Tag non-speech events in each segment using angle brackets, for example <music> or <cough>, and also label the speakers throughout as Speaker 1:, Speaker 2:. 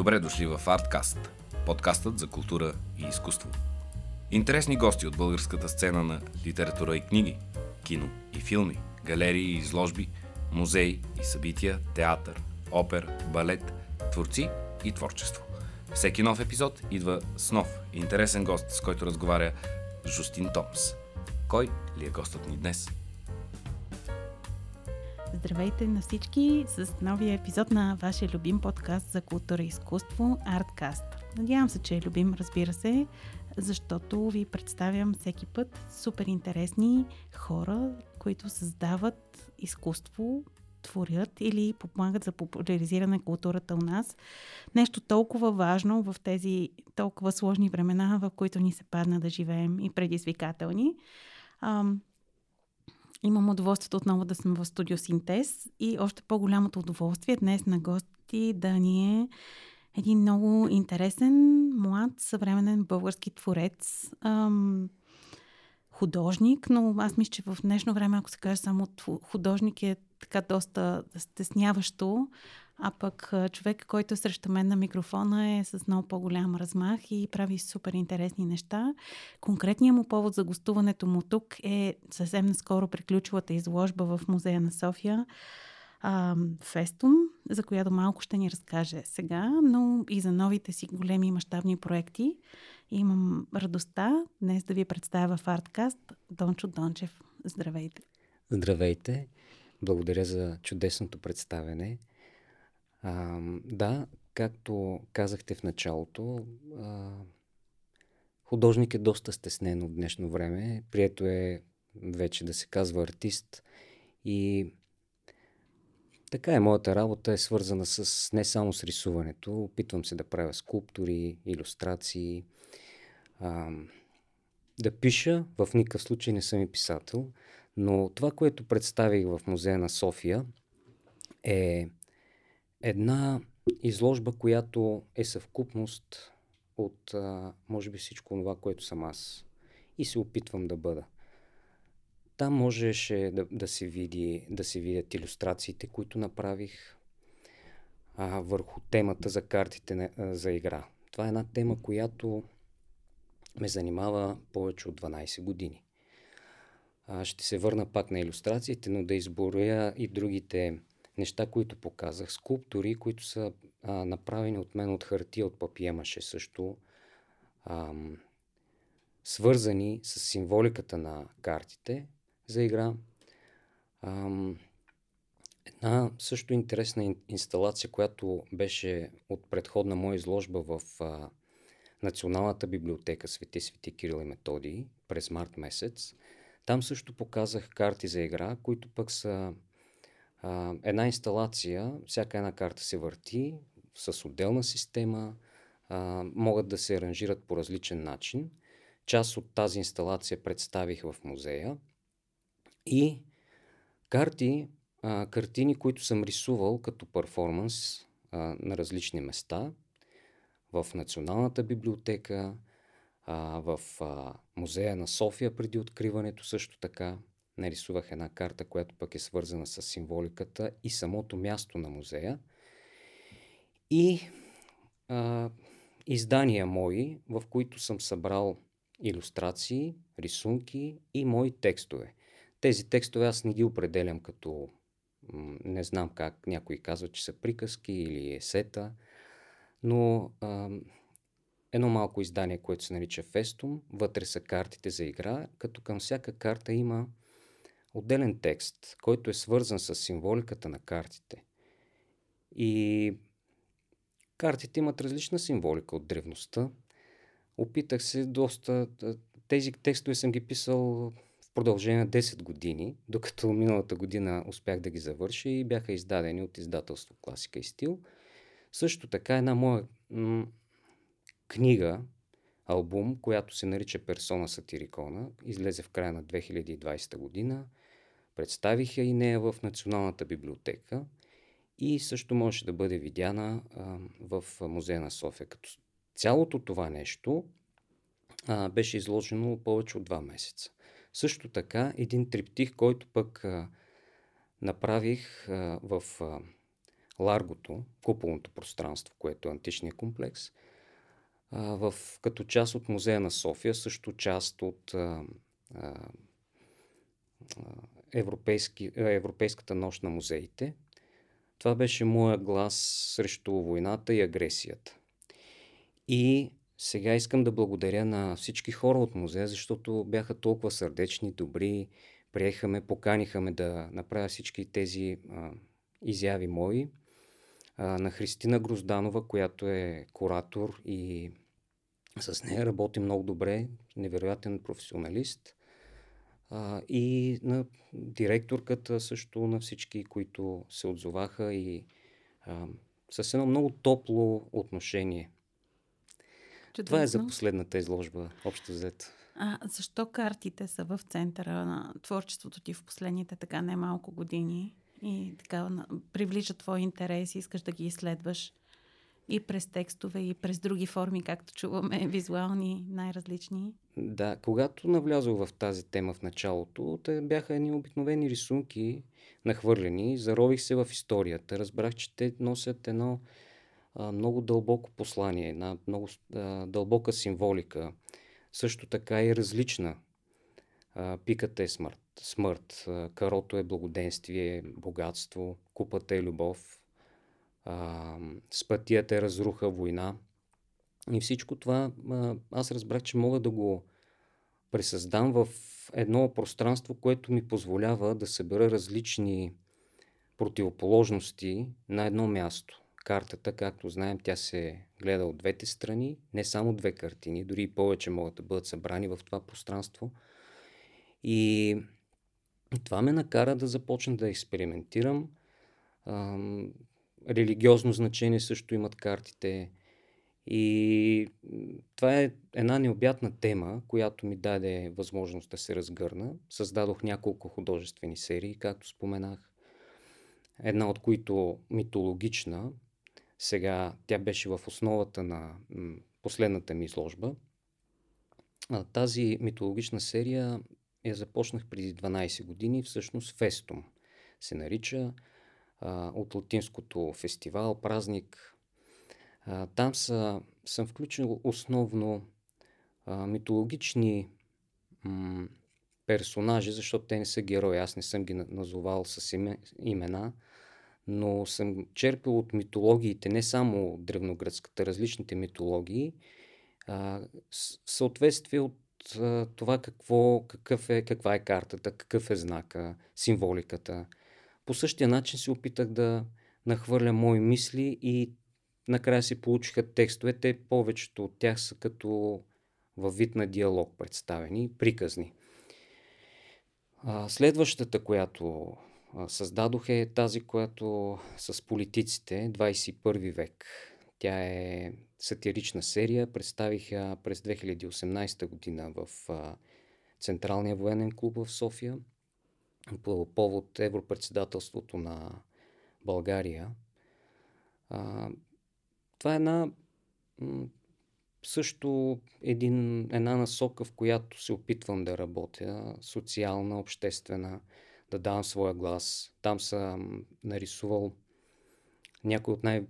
Speaker 1: Добре дошли в Artcast, подкастът за култура и изкуство. Интересни гости от българската сцена на литература и книги, кино и филми, галерии и изложби, музеи и събития, театър, опер, балет, творци и творчество. Всеки нов епизод идва с нов интересен гост, с който разговаря Жустин Томс. Кой ли е гостът ни днес?
Speaker 2: Здравейте на всички с новия епизод на вашия любим подкаст за култура и изкуство Artcast. Надявам се, че е любим, разбира се, защото ви представям всеки път супер интересни хора, които създават изкуство, творят или помагат за популяризиране културата у нас. Нещо толкова важно в тези толкова сложни времена, в които ни се падна да живеем и предизвикателни. Имам удоволствието отново да съм в студио Синтез и още по-голямото удоволствие днес на гости да ни е един много интересен, млад, съвременен български творец, ам, художник, но аз мисля, че в днешно време, ако се каже само художник е така доста стесняващо, а пък човек, който е срещу мен на микрофона е с много по-голям размах и прави супер интересни неща. Конкретният му повод за гостуването му тук е съвсем наскоро приключилата изложба в Музея на София Фестум, за която малко ще ни разкаже сега, но и за новите си големи мащабни проекти. Имам радостта днес да ви представя в Арткаст Дончо Дончев. Здравейте!
Speaker 3: Здравейте! Благодаря за чудесното представене. А, да, както казахте в началото, а, художник е доста стеснен от днешно време. Прието е вече да се казва артист и така е, моята работа е свързана с не само с рисуването. Опитвам се да правя скулптури, иллюстрации, а, да пиша. В никакъв случай не съм и писател. Но това, което представих в музея на София е една изложба, която е съвкупност от, а, може би, всичко това, което съм аз. И се опитвам да бъда. Там можеше да, да, се, види, да се видят иллюстрациите, които направих а, върху темата за картите на, а, за игра. Това е една тема, която ме занимава повече от 12 години. А, ще се върна пак на иллюстрациите, но да изборя и другите неща, които показах. Скулптури, които са а, направени от мен от хартия, от папиемаше също, а, свързани с символиката на картите за игра. А, една също интересна инсталация, която беше от предходна моя изложба в а, Националната библиотека Свети Свети Кирил и Методий през март месец. Там също показах карти за игра, които пък са една инсталация, всяка една карта се върти с отделна система, а, могат да се аранжират по различен начин. Част от тази инсталация представих в музея. И карти, а, картини, които съм рисувал като перформанс на различни места. В Националната библиотека, а, в а, музея на София преди откриването също така нарисувах една карта, която пък е свързана с символиката и самото място на музея. И а, издания мои, в които съм събрал иллюстрации, рисунки и мои текстове. Тези текстове аз не ги определям като не знам как, някои казват, че са приказки или есета, но а, едно малко издание, което се нарича Фестум, вътре са картите за игра, като към всяка карта има отделен текст, който е свързан с символиката на картите. И картите имат различна символика от древността. Опитах се доста... Тези текстове съм ги писал в продължение на 10 години, докато миналата година успях да ги завърша и бяха издадени от издателство Класика и стил. Също така една моя м- книга, албум, която се нарича Персона Сатирикона, излезе в края на 2020 година – Представих я и нея в Националната библиотека и също може да бъде видяна а, в Музея на София. Като цялото това нещо а, беше изложено повече от два месеца. Също така един триптих, който пък а, направих а, в а, Ларгото, куполното пространство, което е античния комплекс, а, в, като част от музея на София, също част от а, а, европейски, Европейската нощ на музеите. Това беше моя глас срещу войната и агресията. И сега искам да благодаря на всички хора от музея, защото бяха толкова сърдечни, добри, приеха ме, поканиха ме да направя всички тези а, изяви мои. А, на Христина Грозданова, която е куратор и с нея работи много добре, невероятен професионалист. А, и на директорката също, на всички, които се отзоваха и а, с едно много топло отношение. Чудесно. Това е за последната изложба, общо взето.
Speaker 2: А защо картите са в центъра на творчеството ти в последните така немалко години и така привличат твой интерес и искаш да ги изследваш и през текстове, и през други форми, както чуваме, <laughs> визуални, най-различни?
Speaker 3: Да, когато навлязох в тази тема в началото, те бяха едни обикновени рисунки, нахвърлени, зарових се в историята. Разбрах, че те носят едно а, много дълбоко послание, една много а, дълбока символика също така и различна. А, пиката е смърт, смърт а, карото е благоденствие, богатство, купата е любов, а, спътията е разруха, война. И всичко това а, аз разбрах, че мога да го пресъздам в едно пространство, което ми позволява да събера различни противоположности на едно място. Картата, както знаем, тя се гледа от двете страни, не само две картини, дори и повече могат да бъдат събрани в това пространство. И това ме накара да започна да експериментирам. Религиозно значение също имат картите. И това е една необятна тема, която ми даде възможност да се разгърна. Създадох няколко художествени серии, както споменах. Една от които митологична, сега тя беше в основата на последната ми изложба. Тази митологична серия я започнах преди 12 години, всъщност Фестум се нарича от латинското фестивал, празник. Там са, съм включил основно митологични персонажи, защото те не са герои, аз не съм ги назовал с имена, но съм черпил от митологиите, не само древногръцката, различните митологии, а, съответствие от това какво, какъв е, каква е картата, какъв е знака, символиката. По същия начин се опитах да нахвърля мои мисли и накрая се получиха текстове. Те повечето от тях са като във вид на диалог представени, приказни. Следващата, която създадох е тази, която с политиците 21 век. Тя е сатирична серия. Представих я през 2018 година в Централния военен клуб в София по повод Европредседателството на България. Това е една също един, една насока, в която се опитвам да работя, социална, обществена, да давам своя глас. Там съм нарисувал някои от най-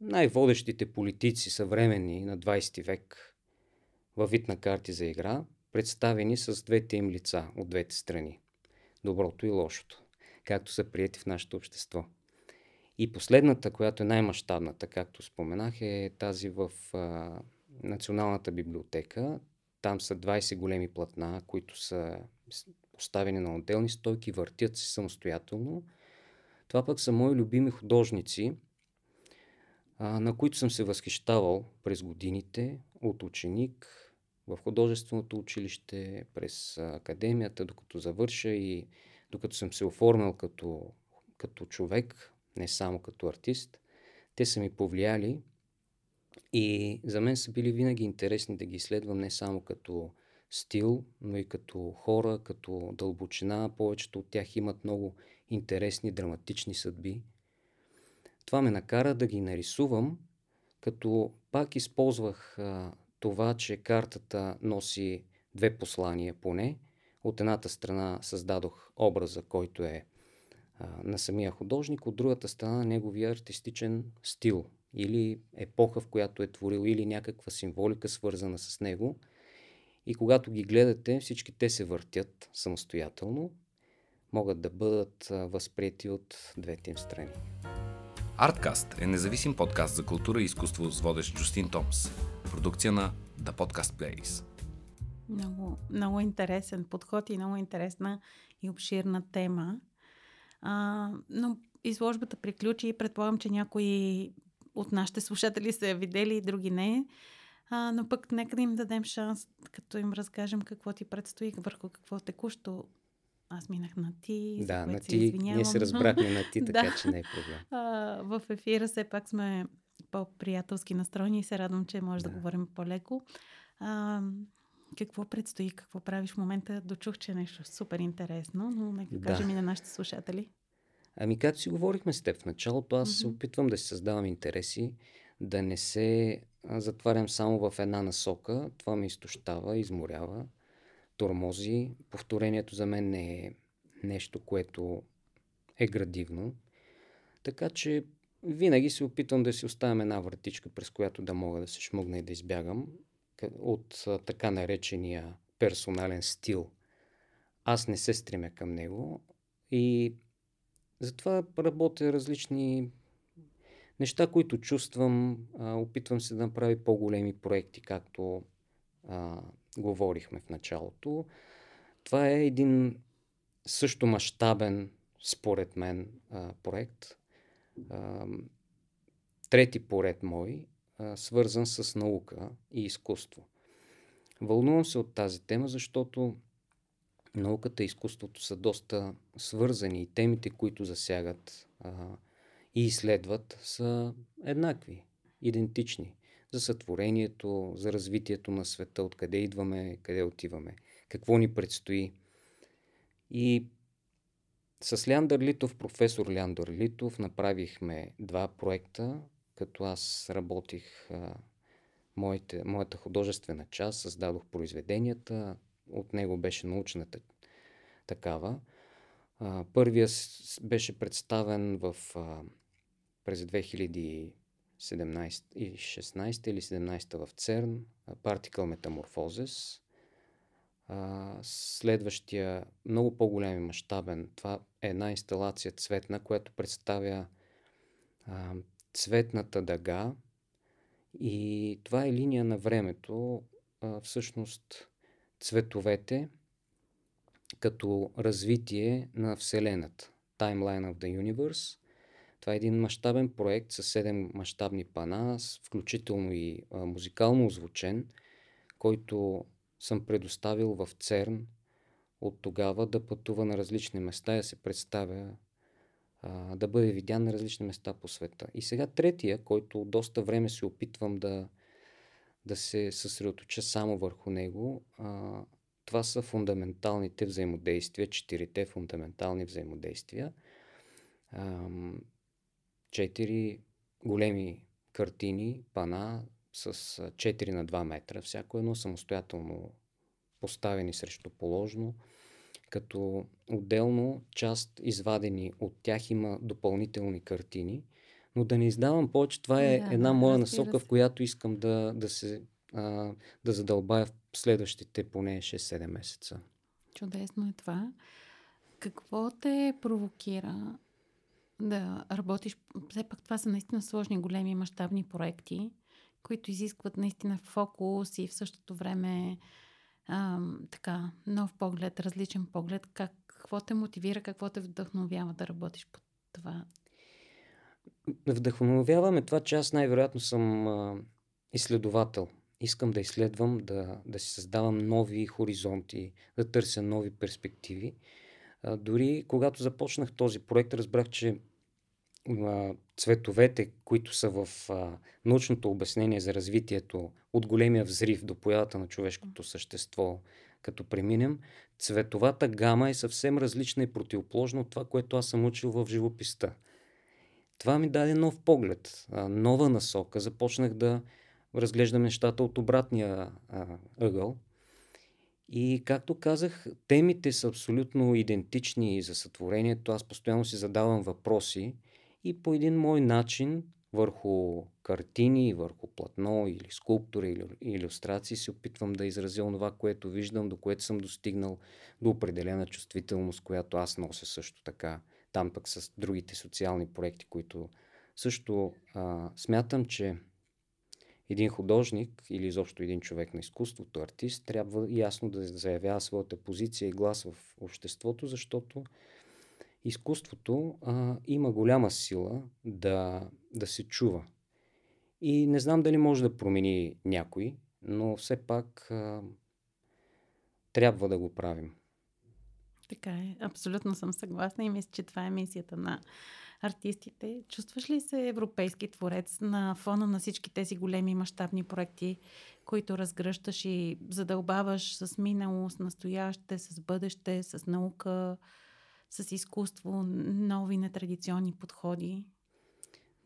Speaker 3: най-водещите политици съвременни на 20 век във вид на карти за игра, представени с двете им лица от двете страни. Доброто и лошото, както са прияти в нашето общество. И последната, която е най-мащабната, както споменах, е тази в а, Националната библиотека. Там са 20 големи платна, които са поставени на отделни стойки, въртят се самостоятелно. Това пък са мои любими художници, а, на които съм се възхищавал през годините от ученик в художественото училище, през академията, докато завърша и докато съм се оформил като, като човек, не само като артист. Те са ми повлияли и за мен са били винаги интересни да ги изследвам не само като стил, но и като хора, като дълбочина. Повечето от тях имат много интересни, драматични съдби. Това ме накара да ги нарисувам, като пак използвах а, това, че картата носи две послания поне. От едната страна създадох образа, който е а, на самия художник, от другата страна неговия артистичен стил или епоха, в която е творил, или някаква символика, свързана с него. И когато ги гледате, всички те се въртят самостоятелно, могат да бъдат възприяти от двете им страни.
Speaker 1: Арткаст е независим подкаст за култура и изкуство с водещ Джустин Томс. Продукция на The Podcast Place.
Speaker 2: Много, много интересен подход и много интересна и обширна тема. А, но изложбата приключи и предполагам, че някои от нашите слушатели са я видели и други не. А, но пък нека да им дадем шанс, като им разкажем какво ти предстои, върху какво текущо аз минах на ти.
Speaker 3: Да, на ти. Ние се <laughs> разбрахме на ти, така
Speaker 2: да.
Speaker 3: че не е проблем.
Speaker 2: А, в ефира все пак сме по-приятелски настроени и се радвам, че може да, да говорим по-леко. А, какво предстои, какво правиш в момента? Дочух, че е нещо супер интересно, но нека да. кажем и на нашите слушатели.
Speaker 3: Ами, както си говорихме с теб в началото, аз mm-hmm. се опитвам да си създавам интереси, да не се затварям само в една насока. Това ме изтощава, изморява, тормози. Повторението за мен не е нещо, което е градивно. Така че винаги се опитвам да си оставям една вратичка, през която да мога да се шмугна и да избягам от така наречения персонален стил. Аз не се стремя към него и затова работя различни неща, които чувствам. Опитвам се да направя по-големи проекти, както говорихме в началото. Това е един също мащабен, според мен, проект. Трети поред мой, свързан с наука и изкуство. Вълнувам се от тази тема, защото науката и изкуството са доста свързани и темите, които засягат и изследват, са еднакви, идентични. За сътворението, за развитието на света, откъде идваме, къде отиваме, какво ни предстои. И с Ляндър Литов, професор Ляндър Литов, направихме два проекта, като аз работих а, моите, моята художествена част, създадох произведенията, от него беше научната такава. А, първия беше представен в, а, през 2017 16 или 17 в ЦЕРН, Particle Metamorphosis. Следващия, много по-голям и мащабен, това е една инсталация цветна, която представя цветната дъга и това е линия на времето. Всъщност цветовете като развитие на Вселената. Timeline of the Universe. Това е един мащабен проект с 7 мащабни пана, включително и а, музикално озвучен, който съм предоставил в ЦЕРН от тогава да пътува на различни места и да се представя, а, да бъде видян на различни места по света. И сега третия, който доста време се опитвам да, да се съсредоточа само върху него, а, това са фундаменталните взаимодействия, четирите фундаментални взаимодействия. Четири големи картини, пана с 4 на 2 метра, всяко едно самостоятелно поставени срещу положно, като отделно част извадени от тях има допълнителни картини, но да не издавам повече, това е да, една моя насока, в която искам да, да се а, да задълбая в следващите поне 6-7 месеца.
Speaker 2: Чудесно е това. Какво те провокира да работиш? Все пак това са наистина сложни, големи, мащабни проекти, които изискват наистина фокус и в същото време а, така, нов поглед, различен поглед. Как, какво те мотивира, какво те вдъхновява да работиш по това?
Speaker 3: Вдъхновяваме това, че аз най-вероятно съм а, изследовател искам да изследвам, да, да си създавам нови хоризонти, да търся нови перспективи. Дори когато започнах този проект, разбрах, че цветовете, които са в научното обяснение за развитието от големия взрив до появата на човешкото същество, като преминем, цветовата гама е съвсем различна и противоположна от това, което аз съм учил в живописта. Това ми даде нов поглед, нова насока. Започнах да разглеждам нещата от обратния ъгъл. И както казах, темите са абсолютно идентични за сътворението. Аз постоянно си задавам въпроси и по един мой начин върху картини, върху платно или скулптура или иллюстрации се опитвам да изразя това, което виждам, до което съм достигнал до определена чувствителност, която аз нося също така. Там пък с другите социални проекти, които също а, смятам, че един художник или изобщо един човек на изкуството, артист, трябва ясно да заявява своята позиция и глас в обществото, защото изкуството а, има голяма сила да, да се чува. И не знам дали може да промени някой, но все пак а, трябва да го правим.
Speaker 2: Така е, абсолютно съм съгласна и мисля, че това е мисията на артистите. Чувстваш ли се европейски творец на фона на всички тези големи мащабни проекти, които разгръщаш и задълбаваш с минало, с настояще, с бъдеще, с наука, с изкуство, нови нетрадиционни подходи?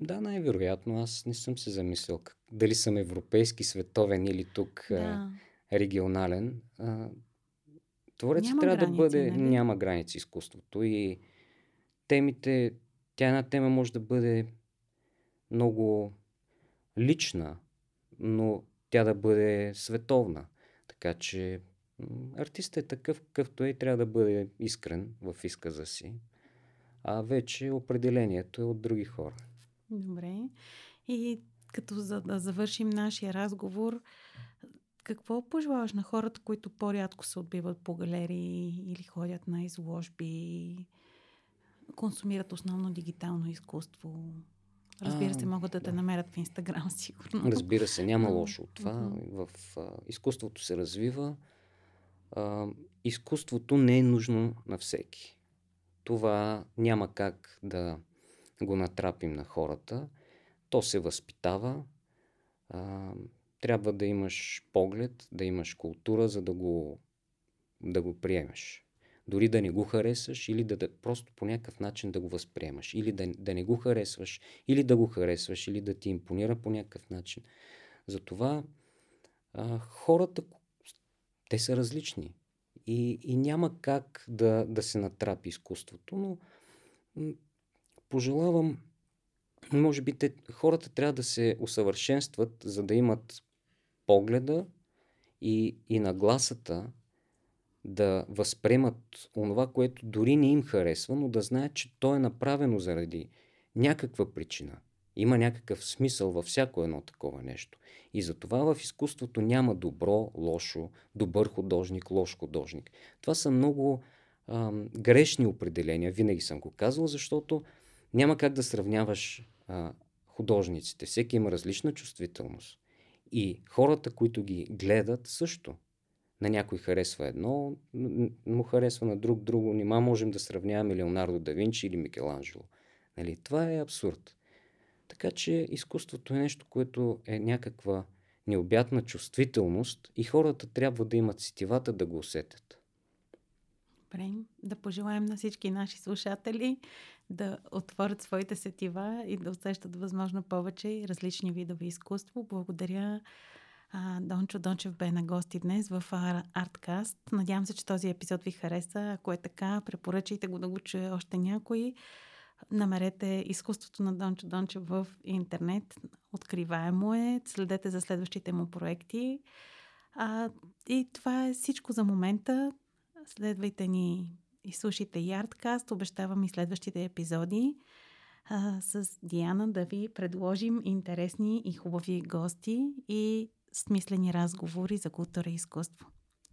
Speaker 3: Да, най-вероятно. Аз не съм се замислял дали съм европейски, световен или тук да. регионален. Творец трябва граници, да бъде... Нали? Няма граници изкуството и темите тя една тема може да бъде много лична, но тя да бъде световна. Така че артистът е такъв, какъвто е и трябва да бъде искрен в изказа си. А вече определението е от други хора.
Speaker 2: Добре. И като за да завършим нашия разговор, какво пожелаваш на хората, които по-рядко се отбиват по галерии или ходят на изложби? консумират основно дигитално изкуство? Разбира се, могат да, да те намерят в Инстаграм, <laughs> сигурно.
Speaker 3: Разбира се, няма лошо от това. В а, изкуството се развива. А, изкуството не е нужно на всеки. Това няма как да го натрапим на хората. То се възпитава. А, трябва да имаш поглед, да имаш култура, за да го, да го приемеш. Дори да не го харесваш или да, да просто по някакъв начин да го възприемаш. Или да, да не го харесваш, или да го харесваш, или да ти импонира по някакъв начин. Затова а, хората, те са различни. И, и няма как да, да се натрапи изкуството, но пожелавам, може би те, хората трябва да се усъвършенстват, за да имат погледа и, и нагласата да възприемат онова, което дори не им харесва, но да знаят, че то е направено заради някаква причина. Има някакъв смисъл във всяко едно такова нещо. И затова в изкуството няма добро, лошо, добър художник, лош художник. Това са много ам, грешни определения, винаги съм го казвал, защото няма как да сравняваш а, художниците. Всеки има различна чувствителност. И хората, които ги гледат, също. На някой харесва едно, му харесва на друг друго. Нима можем да сравняваме Леонардо да Винчи или Микеланджело. Нали? Това е абсурд. Така че изкуството е нещо, което е някаква необятна чувствителност и хората трябва да имат сетивата да го усетят.
Speaker 2: Добре, да пожелаем на всички наши слушатели да отворят своите сетива и да усещат възможно повече различни видове изкуство. Благодаря а, Дончо Дончев бе на гости днес в Арткаст. Надявам се, че този епизод ви хареса. Ако е така, препоръчайте го да го чуе още някой. Намерете изкуството на Дончо Дончев в интернет. Откриваемо е. Следете за следващите му проекти. А, и това е всичко за момента. Следвайте ни и слушайте Ярдкаст. Обещавам и следващите епизоди а, с Диана да ви предложим интересни и хубави гости и смислени разговори за култура и изкуство.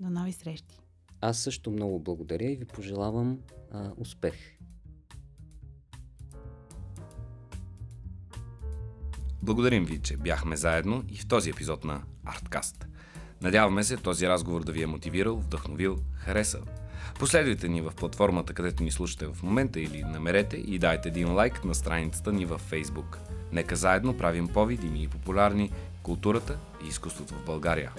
Speaker 2: До нови срещи!
Speaker 3: Аз също много благодаря и ви пожелавам а, успех!
Speaker 1: Благодарим ви, че бяхме заедно и в този епизод на Арткаст. Надяваме се този разговор да ви е мотивирал, вдъхновил, харесал. Последвайте ни в платформата, където ни слушате в момента или намерете и дайте един лайк на страницата ни във Facebook. Нека заедно правим по-видими и популярни културата и изкуството в България.